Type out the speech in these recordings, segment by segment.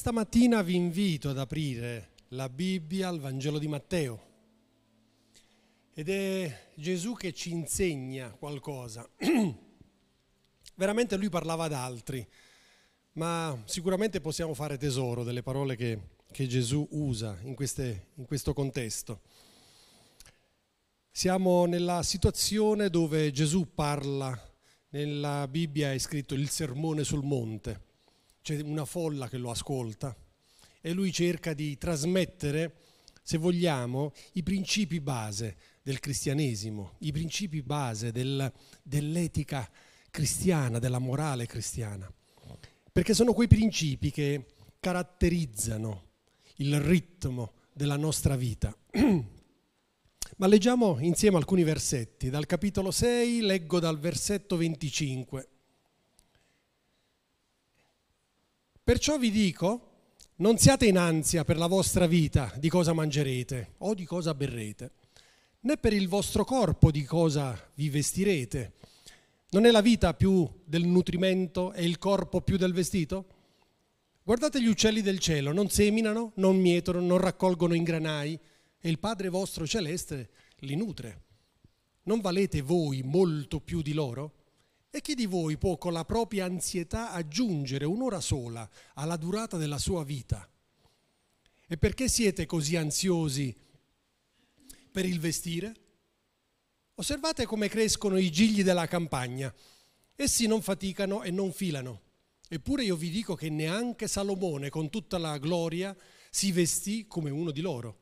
Questa mattina vi invito ad aprire la Bibbia al Vangelo di Matteo ed è Gesù che ci insegna qualcosa. Veramente lui parlava ad altri, ma sicuramente possiamo fare tesoro delle parole che, che Gesù usa in, queste, in questo contesto. Siamo nella situazione dove Gesù parla, nella Bibbia è scritto il sermone sul monte c'è una folla che lo ascolta e lui cerca di trasmettere, se vogliamo, i principi base del cristianesimo, i principi base del, dell'etica cristiana, della morale cristiana, perché sono quei principi che caratterizzano il ritmo della nostra vita. Ma leggiamo insieme alcuni versetti. Dal capitolo 6 leggo dal versetto 25. Perciò vi dico, non siate in ansia per la vostra vita di cosa mangerete o di cosa berrete, né per il vostro corpo di cosa vi vestirete. Non è la vita più del nutrimento e il corpo più del vestito? Guardate gli uccelli del cielo, non seminano, non mietono, non raccolgono in granai e il Padre vostro celeste li nutre. Non valete voi molto più di loro? E chi di voi può con la propria ansietà aggiungere un'ora sola alla durata della sua vita? E perché siete così ansiosi per il vestire? Osservate come crescono i gigli della campagna. Essi non faticano e non filano. Eppure io vi dico che neanche Salomone, con tutta la gloria, si vestì come uno di loro.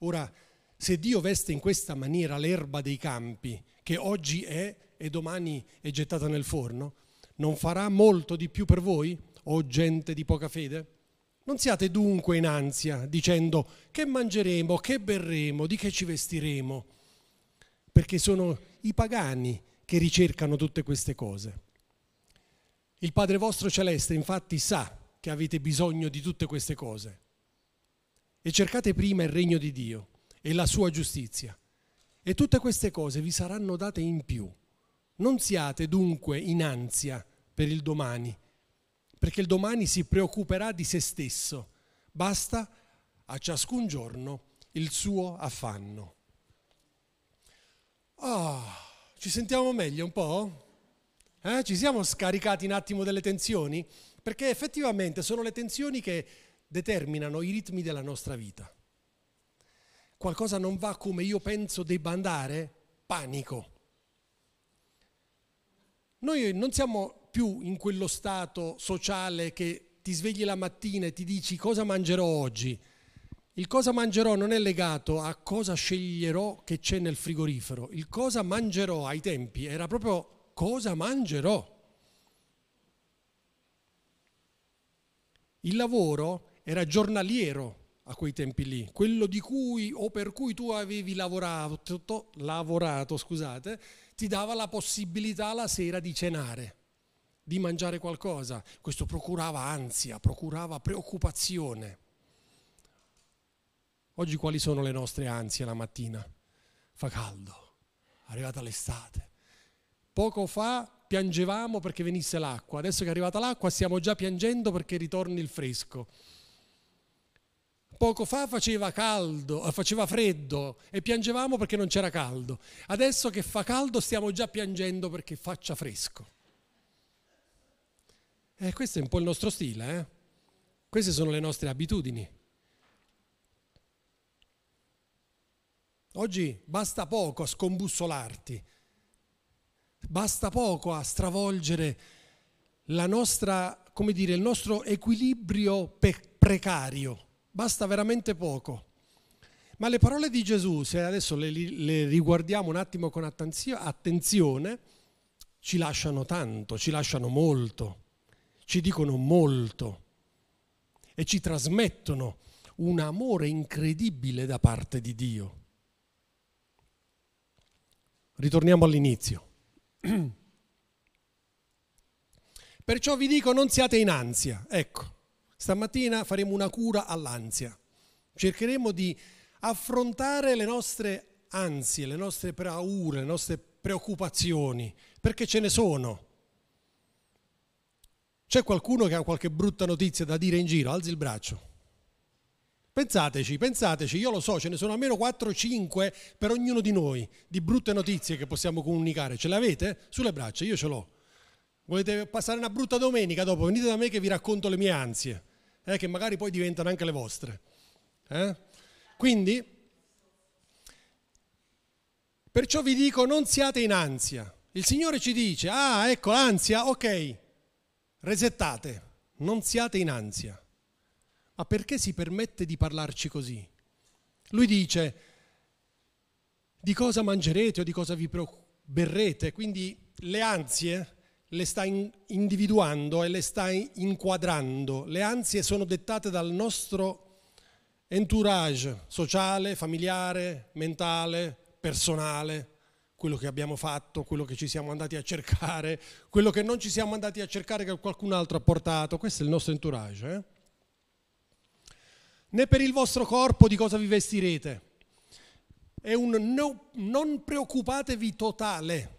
Ora, se Dio veste in questa maniera l'erba dei campi, che oggi è e domani è gettata nel forno, non farà molto di più per voi, o gente di poca fede? Non siate dunque in ansia, dicendo che mangeremo, che berremo, di che ci vestiremo, perché sono i pagani che ricercano tutte queste cose. Il Padre vostro celeste infatti sa che avete bisogno di tutte queste cose. E cercate prima il regno di Dio e la sua giustizia, e tutte queste cose vi saranno date in più. Non siate dunque in ansia per il domani, perché il domani si preoccuperà di se stesso. Basta a ciascun giorno il suo affanno. Oh, ci sentiamo meglio un po'? Eh? Ci siamo scaricati un attimo delle tensioni? Perché effettivamente sono le tensioni che determinano i ritmi della nostra vita. Qualcosa non va come io penso debba andare? Panico noi non siamo più in quello stato sociale che ti svegli la mattina e ti dici cosa mangerò oggi. Il cosa mangerò non è legato a cosa sceglierò che c'è nel frigorifero. Il cosa mangerò ai tempi era proprio cosa mangerò. Il lavoro era giornaliero a quei tempi lì, quello di cui o per cui tu avevi lavorato, lavorato scusate, ti dava la possibilità la sera di cenare, di mangiare qualcosa. Questo procurava ansia, procurava preoccupazione. Oggi quali sono le nostre ansie la mattina? Fa caldo, è arrivata l'estate. Poco fa piangevamo perché venisse l'acqua, adesso che è arrivata l'acqua stiamo già piangendo perché ritorni il fresco. Poco fa faceva caldo, eh, faceva freddo e piangevamo perché non c'era caldo. Adesso che fa caldo stiamo già piangendo perché faccia fresco. Eh, questo è un po' il nostro stile, eh? Queste sono le nostre abitudini. Oggi basta poco a scombussolarti, basta poco a stravolgere nostra, dire, il nostro equilibrio pe- precario basta veramente poco. Ma le parole di Gesù, se adesso le, le riguardiamo un attimo con attenzione, ci lasciano tanto, ci lasciano molto, ci dicono molto e ci trasmettono un amore incredibile da parte di Dio. Ritorniamo all'inizio. Perciò vi dico non siate in ansia, ecco. Stamattina faremo una cura all'ansia. Cercheremo di affrontare le nostre ansie, le nostre paure, le nostre preoccupazioni, perché ce ne sono. C'è qualcuno che ha qualche brutta notizia da dire in giro? Alzi il braccio. Pensateci, pensateci, io lo so, ce ne sono almeno 4-5 per ognuno di noi di brutte notizie che possiamo comunicare. Ce le avete? Sulle braccia, io ce l'ho. Volete passare una brutta domenica dopo? Venite da me che vi racconto le mie ansie, eh, che magari poi diventano anche le vostre. Eh? Quindi, perciò vi dico, non siate in ansia. Il Signore ci dice, ah, ecco l'ansia, ok, resettate, non siate in ansia. Ma perché si permette di parlarci così? Lui dice di cosa mangerete o di cosa vi berrete, quindi le ansie le sta individuando e le sta inquadrando. Le ansie sono dettate dal nostro entourage sociale, familiare, mentale, personale, quello che abbiamo fatto, quello che ci siamo andati a cercare, quello che non ci siamo andati a cercare che qualcun altro ha portato. Questo è il nostro entourage. Eh? né per il vostro corpo di cosa vi vestirete. È un no, non preoccupatevi totale.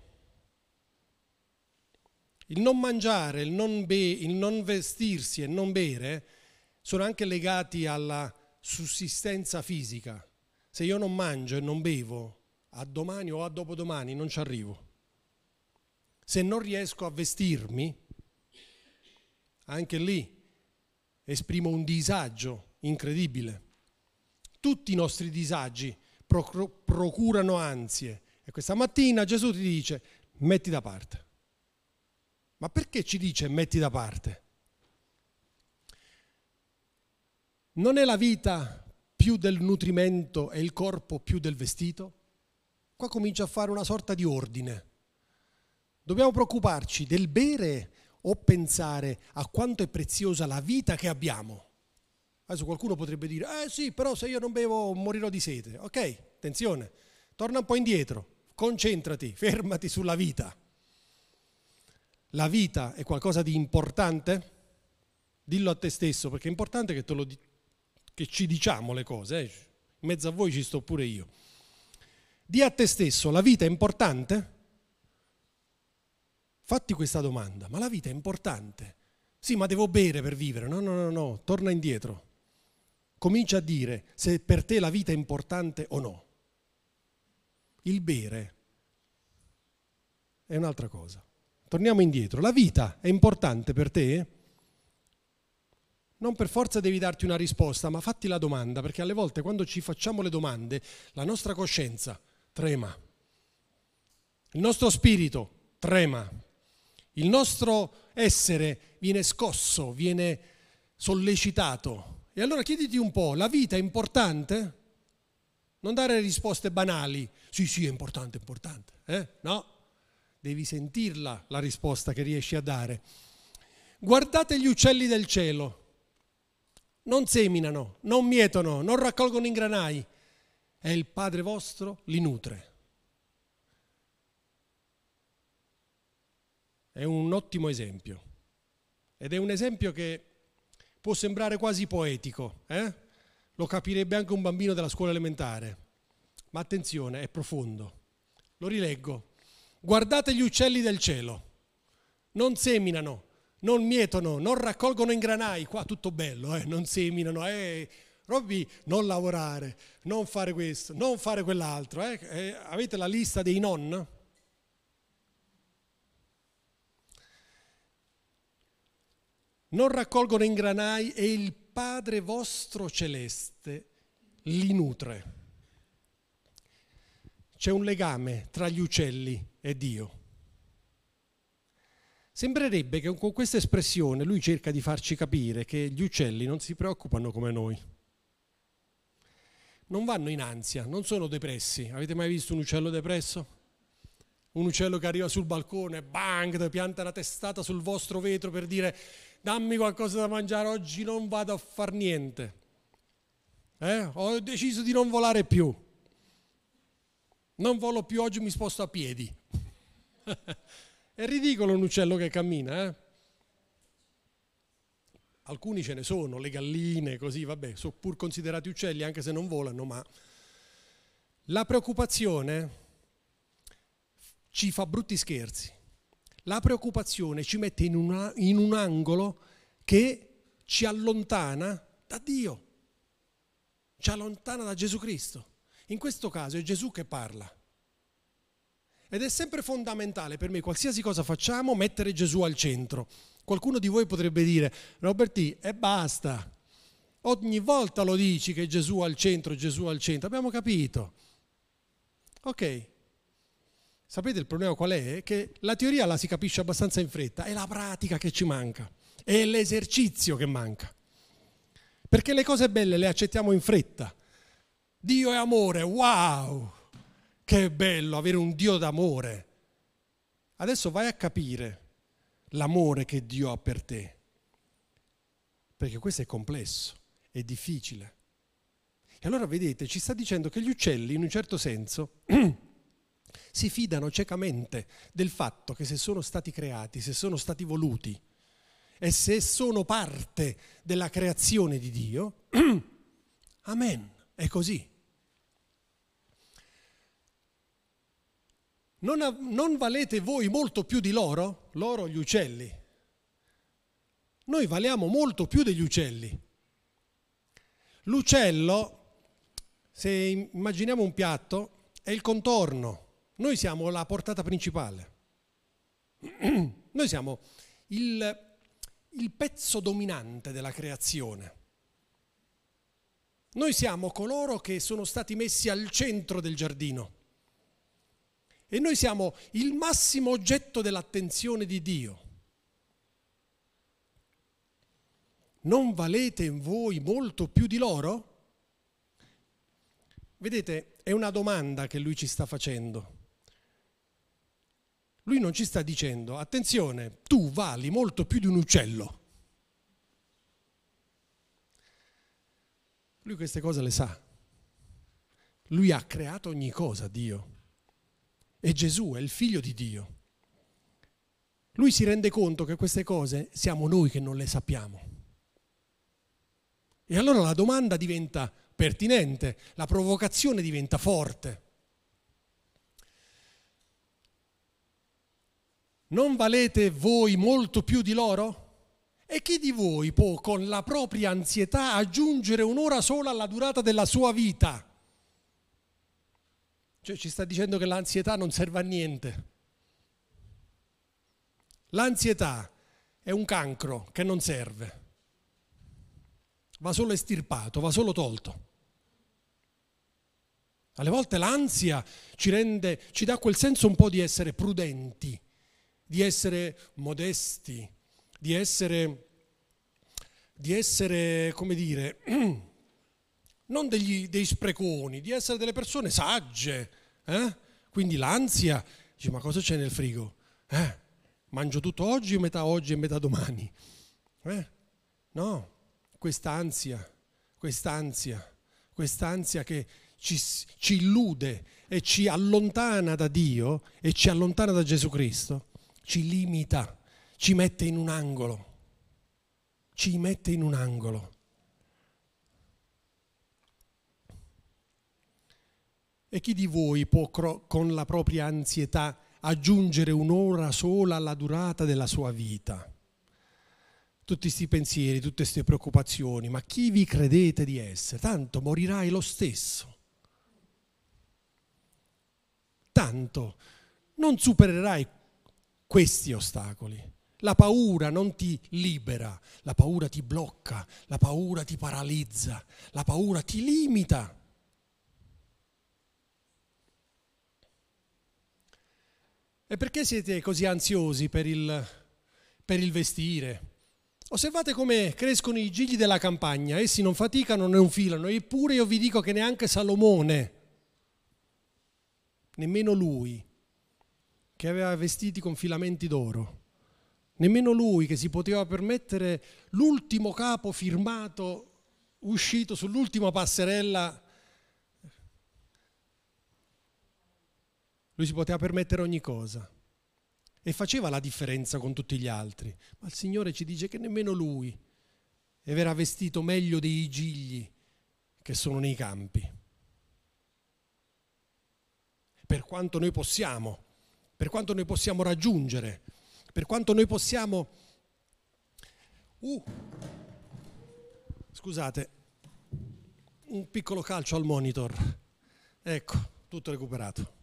Il non mangiare, il non, be, il non vestirsi e non bere sono anche legati alla sussistenza fisica. Se io non mangio e non bevo, a domani o a dopodomani non ci arrivo. Se non riesco a vestirmi, anche lì esprimo un disagio incredibile. Tutti i nostri disagi procurano ansie e questa mattina Gesù ti dice metti da parte. Ma perché ci dice metti da parte? Non è la vita più del nutrimento e il corpo più del vestito? Qua comincia a fare una sorta di ordine. Dobbiamo preoccuparci del bere o pensare a quanto è preziosa la vita che abbiamo? Adesso qualcuno potrebbe dire, eh sì, però se io non bevo morirò di sete. Ok, attenzione, torna un po' indietro, concentrati, fermati sulla vita. La vita è qualcosa di importante? Dillo a te stesso, perché è importante che, lo, che ci diciamo le cose. Eh? In mezzo a voi ci sto pure io. Di a te stesso, la vita è importante? Fatti questa domanda, ma la vita è importante? Sì, ma devo bere per vivere. No, no, no, no, torna indietro comincia a dire se per te la vita è importante o no. Il bere è un'altra cosa. Torniamo indietro. La vita è importante per te? Non per forza devi darti una risposta, ma fatti la domanda, perché alle volte quando ci facciamo le domande, la nostra coscienza trema, il nostro spirito trema, il nostro essere viene scosso, viene sollecitato e allora chiediti un po', la vita è importante? Non dare risposte banali, sì sì è importante, è importante, eh? no, devi sentirla la risposta che riesci a dare. Guardate gli uccelli del cielo, non seminano, non mietono, non raccolgono in granai e il Padre vostro li nutre. È un ottimo esempio ed è un esempio che può sembrare quasi poetico, eh? lo capirebbe anche un bambino della scuola elementare, ma attenzione, è profondo. Lo rileggo. Guardate gli uccelli del cielo, non seminano, non mietono, non raccolgono in granai, qua tutto bello, eh? non seminano, eh? Robby, non lavorare, non fare questo, non fare quell'altro. Eh? Eh, avete la lista dei non? non raccolgono in granai e il Padre vostro celeste li nutre. C'è un legame tra gli uccelli e Dio. Sembrerebbe che con questa espressione lui cerca di farci capire che gli uccelli non si preoccupano come noi. Non vanno in ansia, non sono depressi. Avete mai visto un uccello depresso? Un uccello che arriva sul balcone, bang, pianta la testata sul vostro vetro per dire dammi qualcosa da mangiare, oggi non vado a far niente. Eh? Ho deciso di non volare più. Non volo più, oggi mi sposto a piedi. È ridicolo un uccello che cammina, eh? Alcuni ce ne sono, le galline, così, vabbè, sono pur considerati uccelli anche se non volano, ma la preoccupazione ci fa brutti scherzi. la preoccupazione ci mette in, una, in un angolo che ci allontana da Dio, ci allontana da Gesù Cristo. In questo caso è Gesù che parla. Ed è sempre fondamentale per me, qualsiasi cosa facciamo, mettere Gesù al centro. Qualcuno di voi potrebbe dire, Roberti, e basta. Ogni volta lo dici che Gesù al centro, Gesù al centro. Abbiamo capito. Ok. Sapete il problema qual è? Che la teoria la si capisce abbastanza in fretta, è la pratica che ci manca, è l'esercizio che manca. Perché le cose belle le accettiamo in fretta. Dio è amore, wow! Che bello avere un Dio d'amore. Adesso vai a capire l'amore che Dio ha per te. Perché questo è complesso, è difficile. E allora vedete, ci sta dicendo che gli uccelli, in un certo senso, si fidano ciecamente del fatto che se sono stati creati, se sono stati voluti e se sono parte della creazione di Dio, amen, è così. Non, non, valete voi molto più di loro? Loro gli uccelli. Noi valiamo molto più degli uccelli. L'uccello, se immaginiamo un piatto, è il contorno. Noi siamo la portata principale. Noi siamo il, il pezzo dominante della creazione. Noi siamo coloro che sono stati messi al centro del giardino. E noi siamo il massimo oggetto dell'attenzione di Dio. Non valete in voi molto più di loro? Vedete, è una domanda che lui ci sta facendo. Lui non ci sta dicendo, attenzione, tu vali molto più di un uccello. Lui queste cose le sa. Lui ha creato ogni cosa, Dio. E Gesù è il figlio di Dio. Lui si rende conto che queste cose siamo noi che non le sappiamo. E allora la domanda diventa pertinente, la provocazione diventa forte. Non valete voi molto più di loro? E chi di voi può con la propria ansietà aggiungere un'ora sola alla durata della sua vita? Cioè ci sta dicendo che l'ansietà non serve a niente. L'ansietà è un cancro che non serve. Va solo estirpato, va solo tolto. Alle volte l'ansia ci rende, ci dà quel senso un po' di essere prudenti, di essere modesti, di essere, di essere come dire, non degli, dei spreconi, di essere delle persone sagge. Eh? Quindi l'ansia, dice ma cosa c'è nel frigo? Eh? Mangio tutto oggi metà oggi e metà domani? Eh? No, quest'ansia, quest'ansia, quest'ansia che ci, ci illude e ci allontana da Dio e ci allontana da Gesù Cristo, ci limita, ci mette in un angolo, ci mette in un angolo. E chi di voi può con la propria ansietà aggiungere un'ora sola alla durata della sua vita? Tutti questi pensieri, tutte queste preoccupazioni, ma chi vi credete di essere? Tanto morirai lo stesso. Tanto non supererai questi ostacoli. La paura non ti libera, la paura ti blocca, la paura ti paralizza, la paura ti limita. E perché siete così ansiosi per il, per il vestire? Osservate come crescono i gigli della campagna, essi non faticano né un filano, eppure io vi dico che neanche Salomone, nemmeno lui, che aveva vestiti con filamenti d'oro, nemmeno lui che si poteva permettere l'ultimo capo firmato, uscito sull'ultima passerella Lui si poteva permettere ogni cosa e faceva la differenza con tutti gli altri, ma il Signore ci dice che nemmeno lui era vestito meglio dei gigli che sono nei campi. Per quanto noi possiamo, per quanto noi possiamo raggiungere, per quanto noi possiamo... Uh, scusate, un piccolo calcio al monitor. Ecco, tutto recuperato.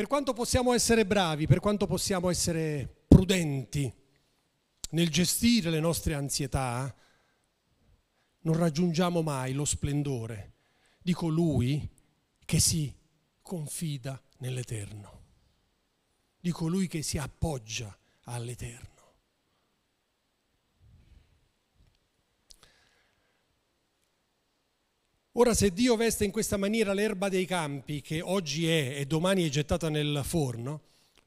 Per quanto possiamo essere bravi, per quanto possiamo essere prudenti nel gestire le nostre ansietà, non raggiungiamo mai lo splendore di colui che si confida nell'Eterno, di colui che si appoggia all'Eterno. Ora se Dio veste in questa maniera l'erba dei campi, che oggi è e domani è gettata nel forno,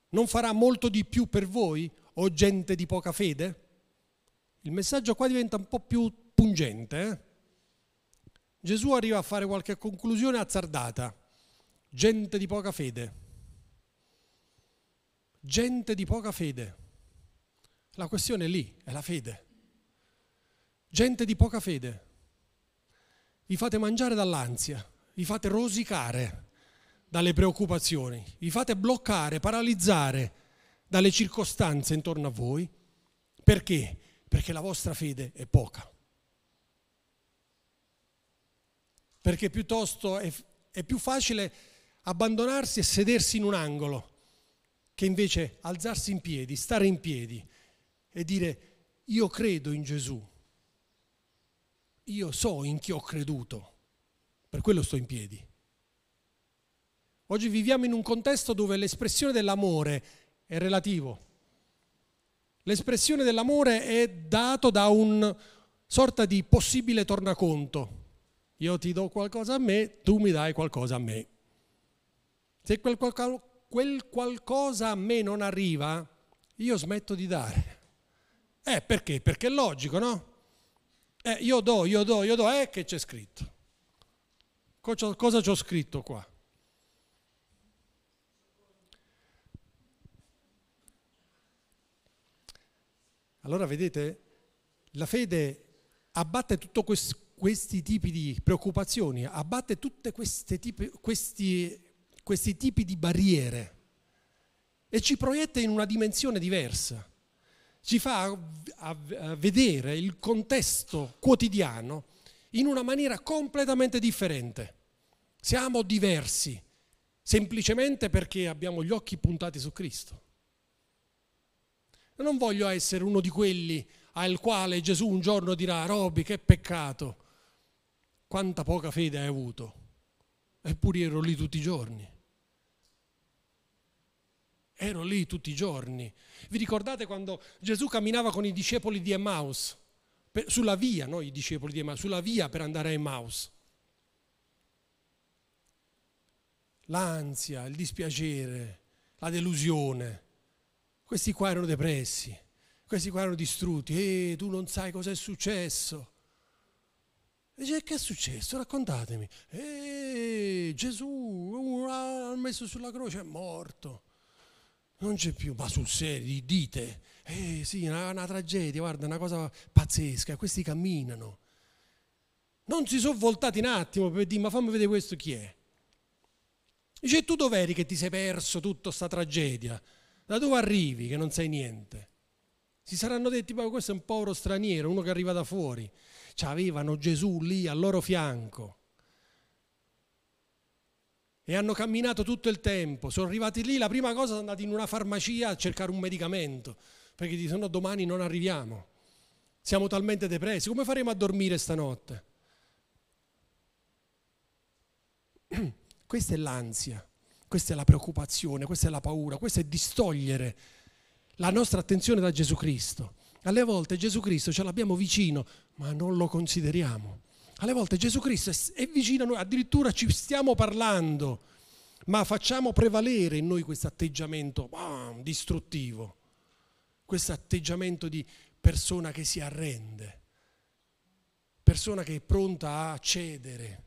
non farà molto di più per voi, o gente di poca fede? Il messaggio qua diventa un po' più pungente. Eh? Gesù arriva a fare qualche conclusione azzardata. Gente di poca fede. Gente di poca fede. La questione è lì, è la fede. Gente di poca fede vi fate mangiare dall'ansia, vi fate rosicare dalle preoccupazioni, vi fate bloccare, paralizzare dalle circostanze intorno a voi. Perché? Perché la vostra fede è poca. Perché piuttosto è, è più facile abbandonarsi e sedersi in un angolo che invece alzarsi in piedi, stare in piedi e dire io credo in Gesù, io so in chi ho creduto, per quello sto in piedi. Oggi viviamo in un contesto dove l'espressione dell'amore è relativo. L'espressione dell'amore è dato da un sorta di possibile tornaconto. Io ti do qualcosa a me, tu mi dai qualcosa a me. Se quel, quel qualcosa a me non arriva, io smetto di dare. Eh, perché? Perché è logico, no? Eh, io do, io do, io do, eh che c'è scritto. Cosa, cosa c'ho scritto qua? Allora vedete, la fede abbatte tutti questi, questi tipi di preoccupazioni, abbatte tutti questi, questi tipi di barriere e ci proietta in una dimensione diversa ci fa vedere il contesto quotidiano in una maniera completamente differente. Siamo diversi, semplicemente perché abbiamo gli occhi puntati su Cristo. Non voglio essere uno di quelli al quale Gesù un giorno dirà, Robby, che peccato, quanta poca fede hai avuto. Eppure ero lì tutti i giorni. Ero lì tutti i giorni. Vi ricordate quando Gesù camminava con i discepoli di Emmaus? Per, sulla via, no i discepoli di Emmaus, sulla via per andare a Emmaus. L'ansia, il dispiacere, la delusione. Questi qua erano depressi, questi qua erano distrutti. E tu non sai cosa è successo. Dice, che è successo? Raccontatemi. E Gesù ha messo sulla croce, è morto non c'è più, ma sul serio, dite, eh sì, una, una tragedia, guarda, una cosa pazzesca, questi camminano. Non si sono voltati un attimo per dire, ma fammi vedere questo chi è. Dice, tu dov'eri che ti sei perso tutta questa tragedia? Da dove arrivi che non sai niente? Si saranno detti, ma questo è un povero straniero, uno che arriva da fuori. Avevano Gesù lì al loro fianco e hanno camminato tutto il tempo. Sono arrivati lì, la prima cosa sono andati in una farmacia a cercare un medicamento, perché dicono domani non arriviamo. Siamo talmente depressi, come faremo a dormire stanotte? Questa è l'ansia, questa è la preoccupazione, questa è la paura, questo è distogliere la nostra attenzione da Gesù Cristo. Alle volte Gesù Cristo ce l'abbiamo vicino, ma non lo consideriamo. Alle volte Gesù Cristo è vicino a noi, addirittura ci stiamo parlando, ma facciamo prevalere in noi questo atteggiamento oh, distruttivo, questo atteggiamento di persona che si arrende, persona che è pronta a cedere.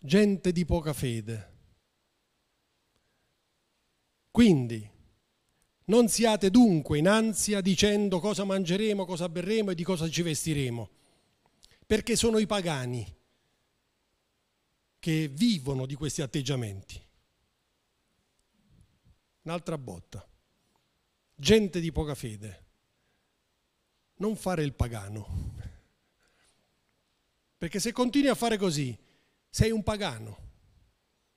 Gente di poca fede. Quindi non siate dunque in ansia dicendo cosa mangeremo, cosa berremo e di cosa ci vestiremo, perché sono i pagani che vivono di questi atteggiamenti. un'altra botta. Gente di poca fede, non fare il pagano. Perché se continui a fare così, sei un pagano.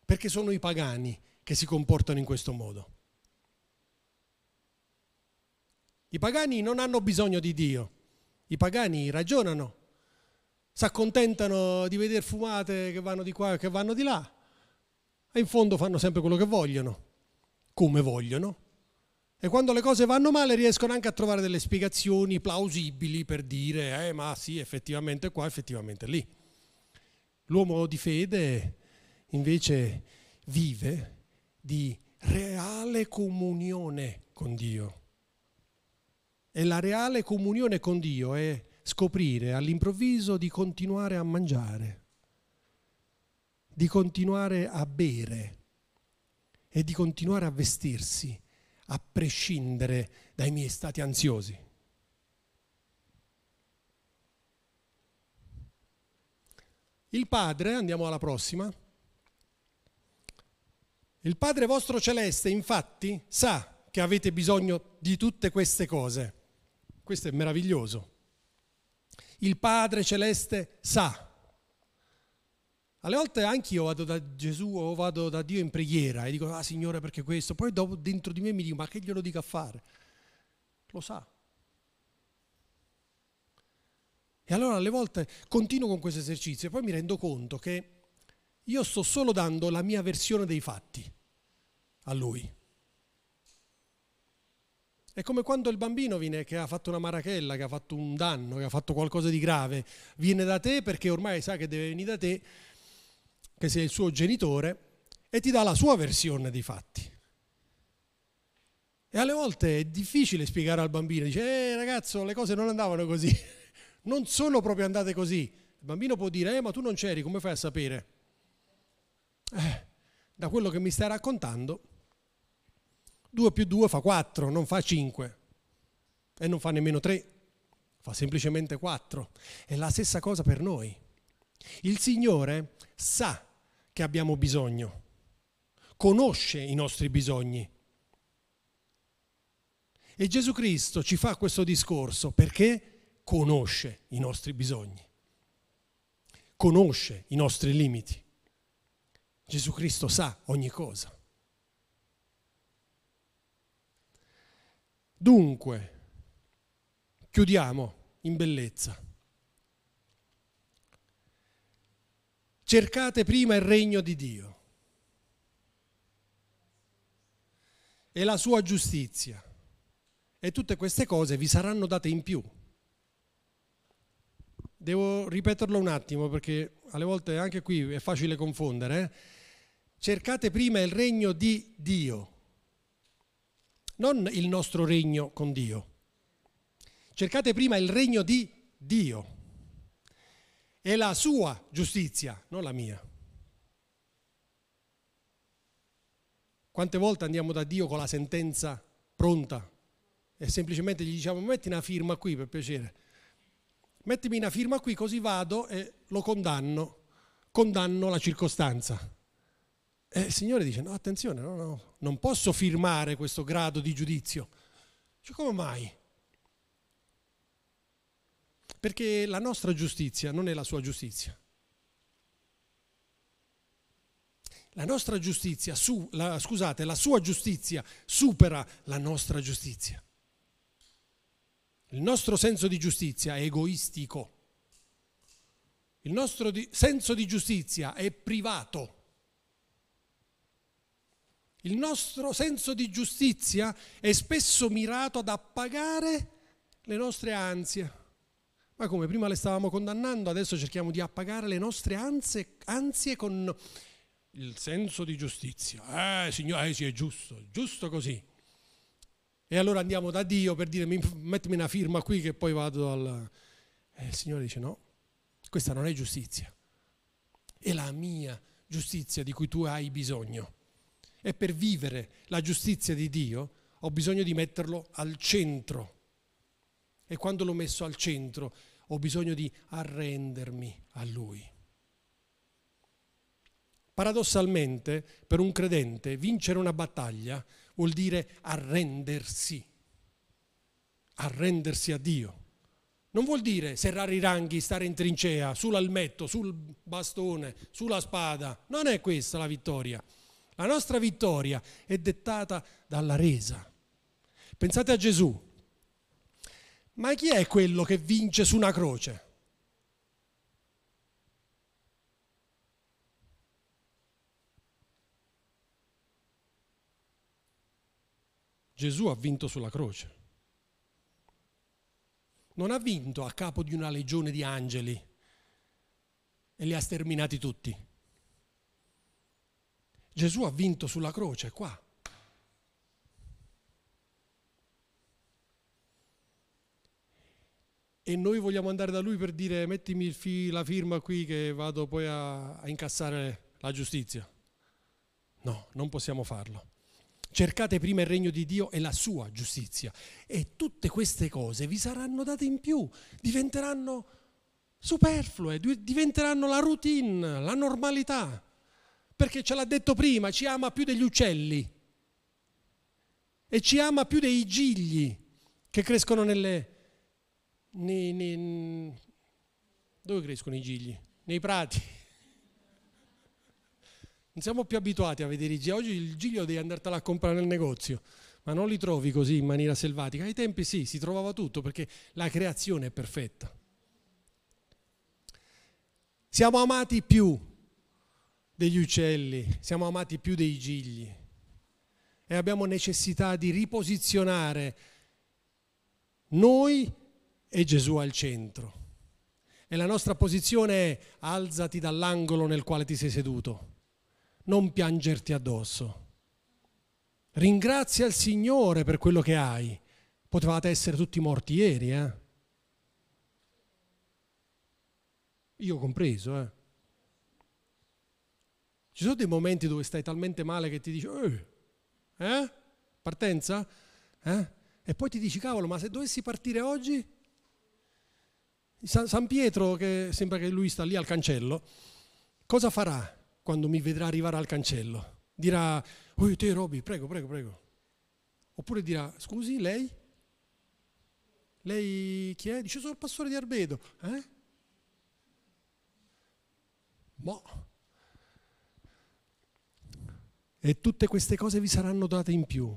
Perché sono i pagani che si comportano in questo modo. I pagani non hanno bisogno di Dio, i pagani ragionano, si accontentano di vedere fumate che vanno di qua e che vanno di là e in fondo fanno sempre quello che vogliono, come vogliono. E quando le cose vanno male riescono anche a trovare delle spiegazioni plausibili per dire, eh ma sì, effettivamente qua, effettivamente lì. L'uomo di fede invece vive di reale comunione con Dio. E la reale comunione con Dio è scoprire all'improvviso di continuare a mangiare, di continuare a bere e di continuare a vestirsi, a prescindere dai miei stati ansiosi. Il Padre, andiamo alla prossima, il Padre vostro celeste infatti sa che avete bisogno di tutte queste cose questo è meraviglioso. Il Padre Celeste sa. Alle volte anche io vado da Gesù o vado da Dio in preghiera e dico, ah Signore perché questo? Poi dopo dentro di me mi dico, ma che glielo dico a fare? Lo sa. E allora alle volte continuo con questo esercizio e poi mi rendo conto che io sto solo dando la mia versione dei fatti a Lui. È come quando il bambino viene che ha fatto una marachella, che ha fatto un danno, che ha fatto qualcosa di grave, viene da te perché ormai sa che deve venire da te, che sei il suo genitore, e ti dà la sua versione dei fatti. E alle volte è difficile spiegare al bambino, dice, eh ragazzo, le cose non andavano così, non sono proprio andate così. Il bambino può dire, eh ma tu non c'eri, come fai a sapere? Eh, da quello che mi stai raccontando 2 più 2 fa 4, non fa 5 e non fa nemmeno 3, fa semplicemente 4. È la stessa cosa per noi. Il Signore sa che abbiamo bisogno, conosce i nostri bisogni. E Gesù Cristo ci fa questo discorso perché conosce i nostri bisogni, conosce i nostri limiti. Gesù Cristo sa ogni cosa. Dunque, chiudiamo in bellezza. Cercate prima il regno di Dio e la sua giustizia e tutte queste cose vi saranno date in più. Devo ripeterlo un attimo perché alle volte anche qui è facile confondere. Eh? Cercate prima il regno di Dio non il nostro regno con Dio. Cercate prima il regno di Dio e la sua giustizia, non la mia. Quante volte andiamo da Dio con la sentenza pronta e semplicemente gli diciamo metti una firma qui per piacere. Mettimi una firma qui così vado e lo condanno, condanno la circostanza. E il Signore dice, no, attenzione, no, no, non posso firmare questo grado di giudizio. Cioè, come mai? Perché la nostra giustizia non è la sua giustizia. La nostra giustizia, su, la, scusate, la sua giustizia supera la nostra giustizia. Il nostro senso di giustizia è egoistico. Il nostro di, senso di giustizia è privato. Il nostro senso di giustizia è spesso mirato ad appagare le nostre ansie. Ma come prima le stavamo condannando, adesso cerchiamo di appagare le nostre ansie, ansie con il senso di giustizia. Eh, Signore, eh, sì, è giusto, giusto così. E allora andiamo da Dio per dire, mettimi una firma qui che poi vado al... E il Signore dice, no, questa non è giustizia. È la mia giustizia di cui tu hai bisogno. E per vivere la giustizia di Dio ho bisogno di metterlo al centro. E quando l'ho messo al centro ho bisogno di arrendermi a Lui. Paradossalmente, per un credente, vincere una battaglia vuol dire arrendersi, arrendersi a Dio. Non vuol dire serrare i ranghi, stare in trincea, sull'almetto, sul bastone, sulla spada. Non è questa la vittoria. La nostra vittoria è dettata dalla resa. Pensate a Gesù. Ma chi è quello che vince su una croce? Gesù ha vinto sulla croce. Non ha vinto a capo di una legione di angeli e li ha sterminati tutti. Gesù ha vinto sulla croce qua. E noi vogliamo andare da lui per dire mettimi la firma qui che vado poi a, a incassare la giustizia. No, non possiamo farlo. Cercate prima il regno di Dio e la sua giustizia e tutte queste cose vi saranno date in più, diventeranno superflue, diventeranno la routine, la normalità. Perché ce l'ha detto prima, ci ama più degli uccelli e ci ama più dei gigli che crescono nelle... Nei, nei, dove crescono i gigli? Nei prati. Non siamo più abituati a vedere i gigli. Oggi il giglio devi andartelo a comprare nel negozio, ma non li trovi così in maniera selvatica. Ai tempi sì, si trovava tutto perché la creazione è perfetta. Siamo amati più degli uccelli, siamo amati più dei gigli e abbiamo necessità di riposizionare noi e Gesù al centro. E la nostra posizione è alzati dall'angolo nel quale ti sei seduto non piangerti addosso. Ringrazia il Signore per quello che hai. Potevate essere tutti morti ieri, eh? Io compreso, eh? Ci sono dei momenti dove stai talmente male che ti dici, eh? Partenza? Eh? E poi ti dici, cavolo, ma se dovessi partire oggi? San Pietro, che sembra che lui sta lì al cancello, cosa farà? quando mi vedrà arrivare al cancello. Dirà, oh te Roby, prego, prego, prego. Oppure dirà, scusi, lei? Lei chi è? Dice, sono il pastore di Arbedo. Eh? Mo. E tutte queste cose vi saranno date in più.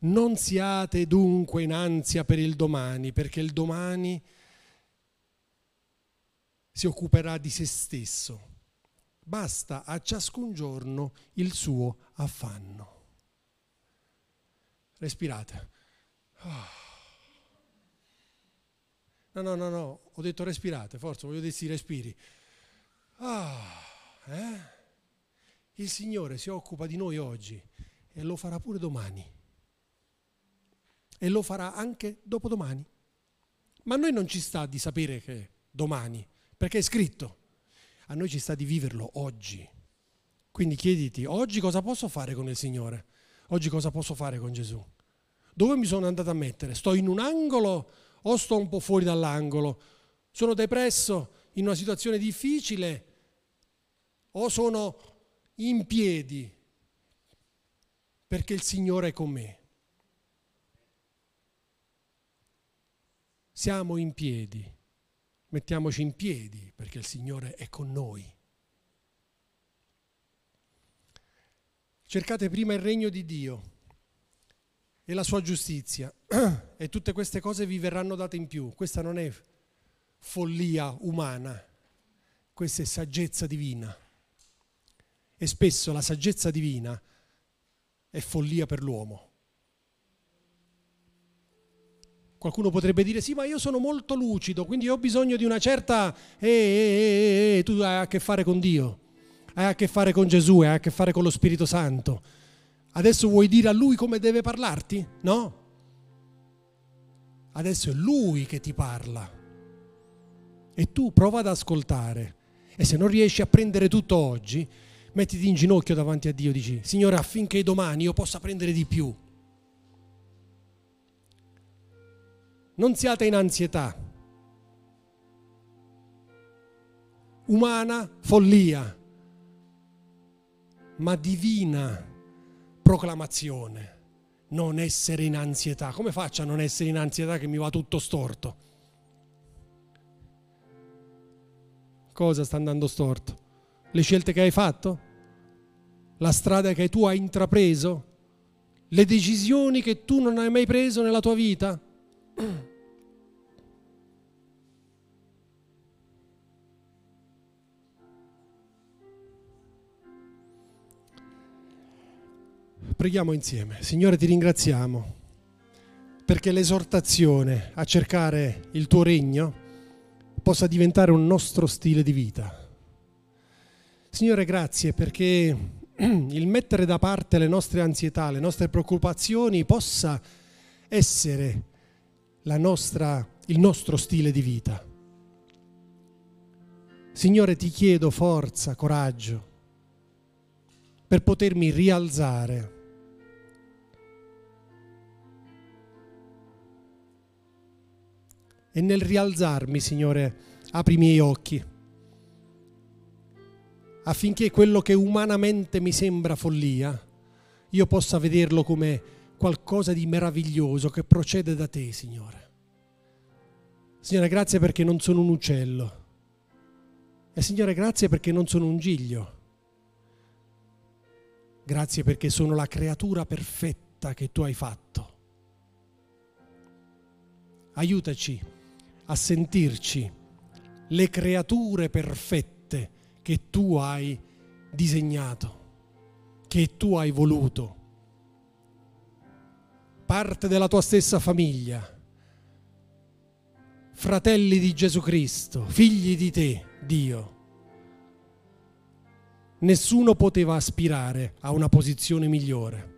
Non siate dunque in ansia per il domani, perché il domani si occuperà di se stesso basta a ciascun giorno il suo affanno. Respirate. No, no, no, no, ho detto respirate, forza, voglio dire sì, respiri. Ah, eh? Il Signore si occupa di noi oggi e lo farà pure domani. E lo farà anche dopodomani. Ma a noi non ci sta di sapere che domani, perché è scritto. A noi ci sta di viverlo oggi. Quindi chiediti, oggi cosa posso fare con il Signore? Oggi cosa posso fare con Gesù? Dove mi sono andato a mettere? Sto in un angolo o sto un po' fuori dall'angolo? Sono depresso in una situazione difficile o sono in piedi perché il Signore è con me? Siamo in piedi mettiamoci in piedi perché il Signore è con noi. Cercate prima il regno di Dio e la sua giustizia e tutte queste cose vi verranno date in più. Questa non è follia umana, questa è saggezza divina. E spesso la saggezza divina è follia per l'uomo. Qualcuno potrebbe dire sì, ma io sono molto lucido, quindi ho bisogno di una certa... Eh, eh, eh, tu hai a che fare con Dio, hai a che fare con Gesù, hai a che fare con lo Spirito Santo. Adesso vuoi dire a Lui come deve parlarti? No. Adesso è Lui che ti parla. E tu prova ad ascoltare. E se non riesci a prendere tutto oggi, mettiti in ginocchio davanti a Dio dici, Signore, affinché domani io possa prendere di più. non siate in ansietà. Umana follia, ma divina proclamazione. non essere in ansietà. Come faccio a non essere in ansietà che mi va tutto storto? Cosa sta andando storto? Le scelte che hai fatto? La strada che tu hai intrapreso? Le decisioni che tu non hai mai preso nella tua vita? Preghiamo insieme. Signore, ti ringraziamo perché l'esortazione a cercare il tuo regno possa diventare un nostro stile di vita. Signore, grazie perché il mettere da parte le nostre ansietà, le nostre preoccupazioni possa essere nostra, il nostro stile di vita. Signore, ti chiedo forza, coraggio per potermi rialzare e nel rialzarmi, Signore, apri i miei occhi affinché quello che umanamente mi sembra follia, io possa vederlo come qualcosa di meraviglioso che procede da te, Signore. Signore, grazie perché non sono un uccello. E Signore, grazie perché non sono un giglio. Grazie perché sono la creatura perfetta che tu hai fatto. Aiutaci a sentirci le creature perfette che tu hai disegnato, che tu hai voluto, parte della tua stessa famiglia, fratelli di Gesù Cristo, figli di te, Dio. Nessuno poteva aspirare a una posizione migliore.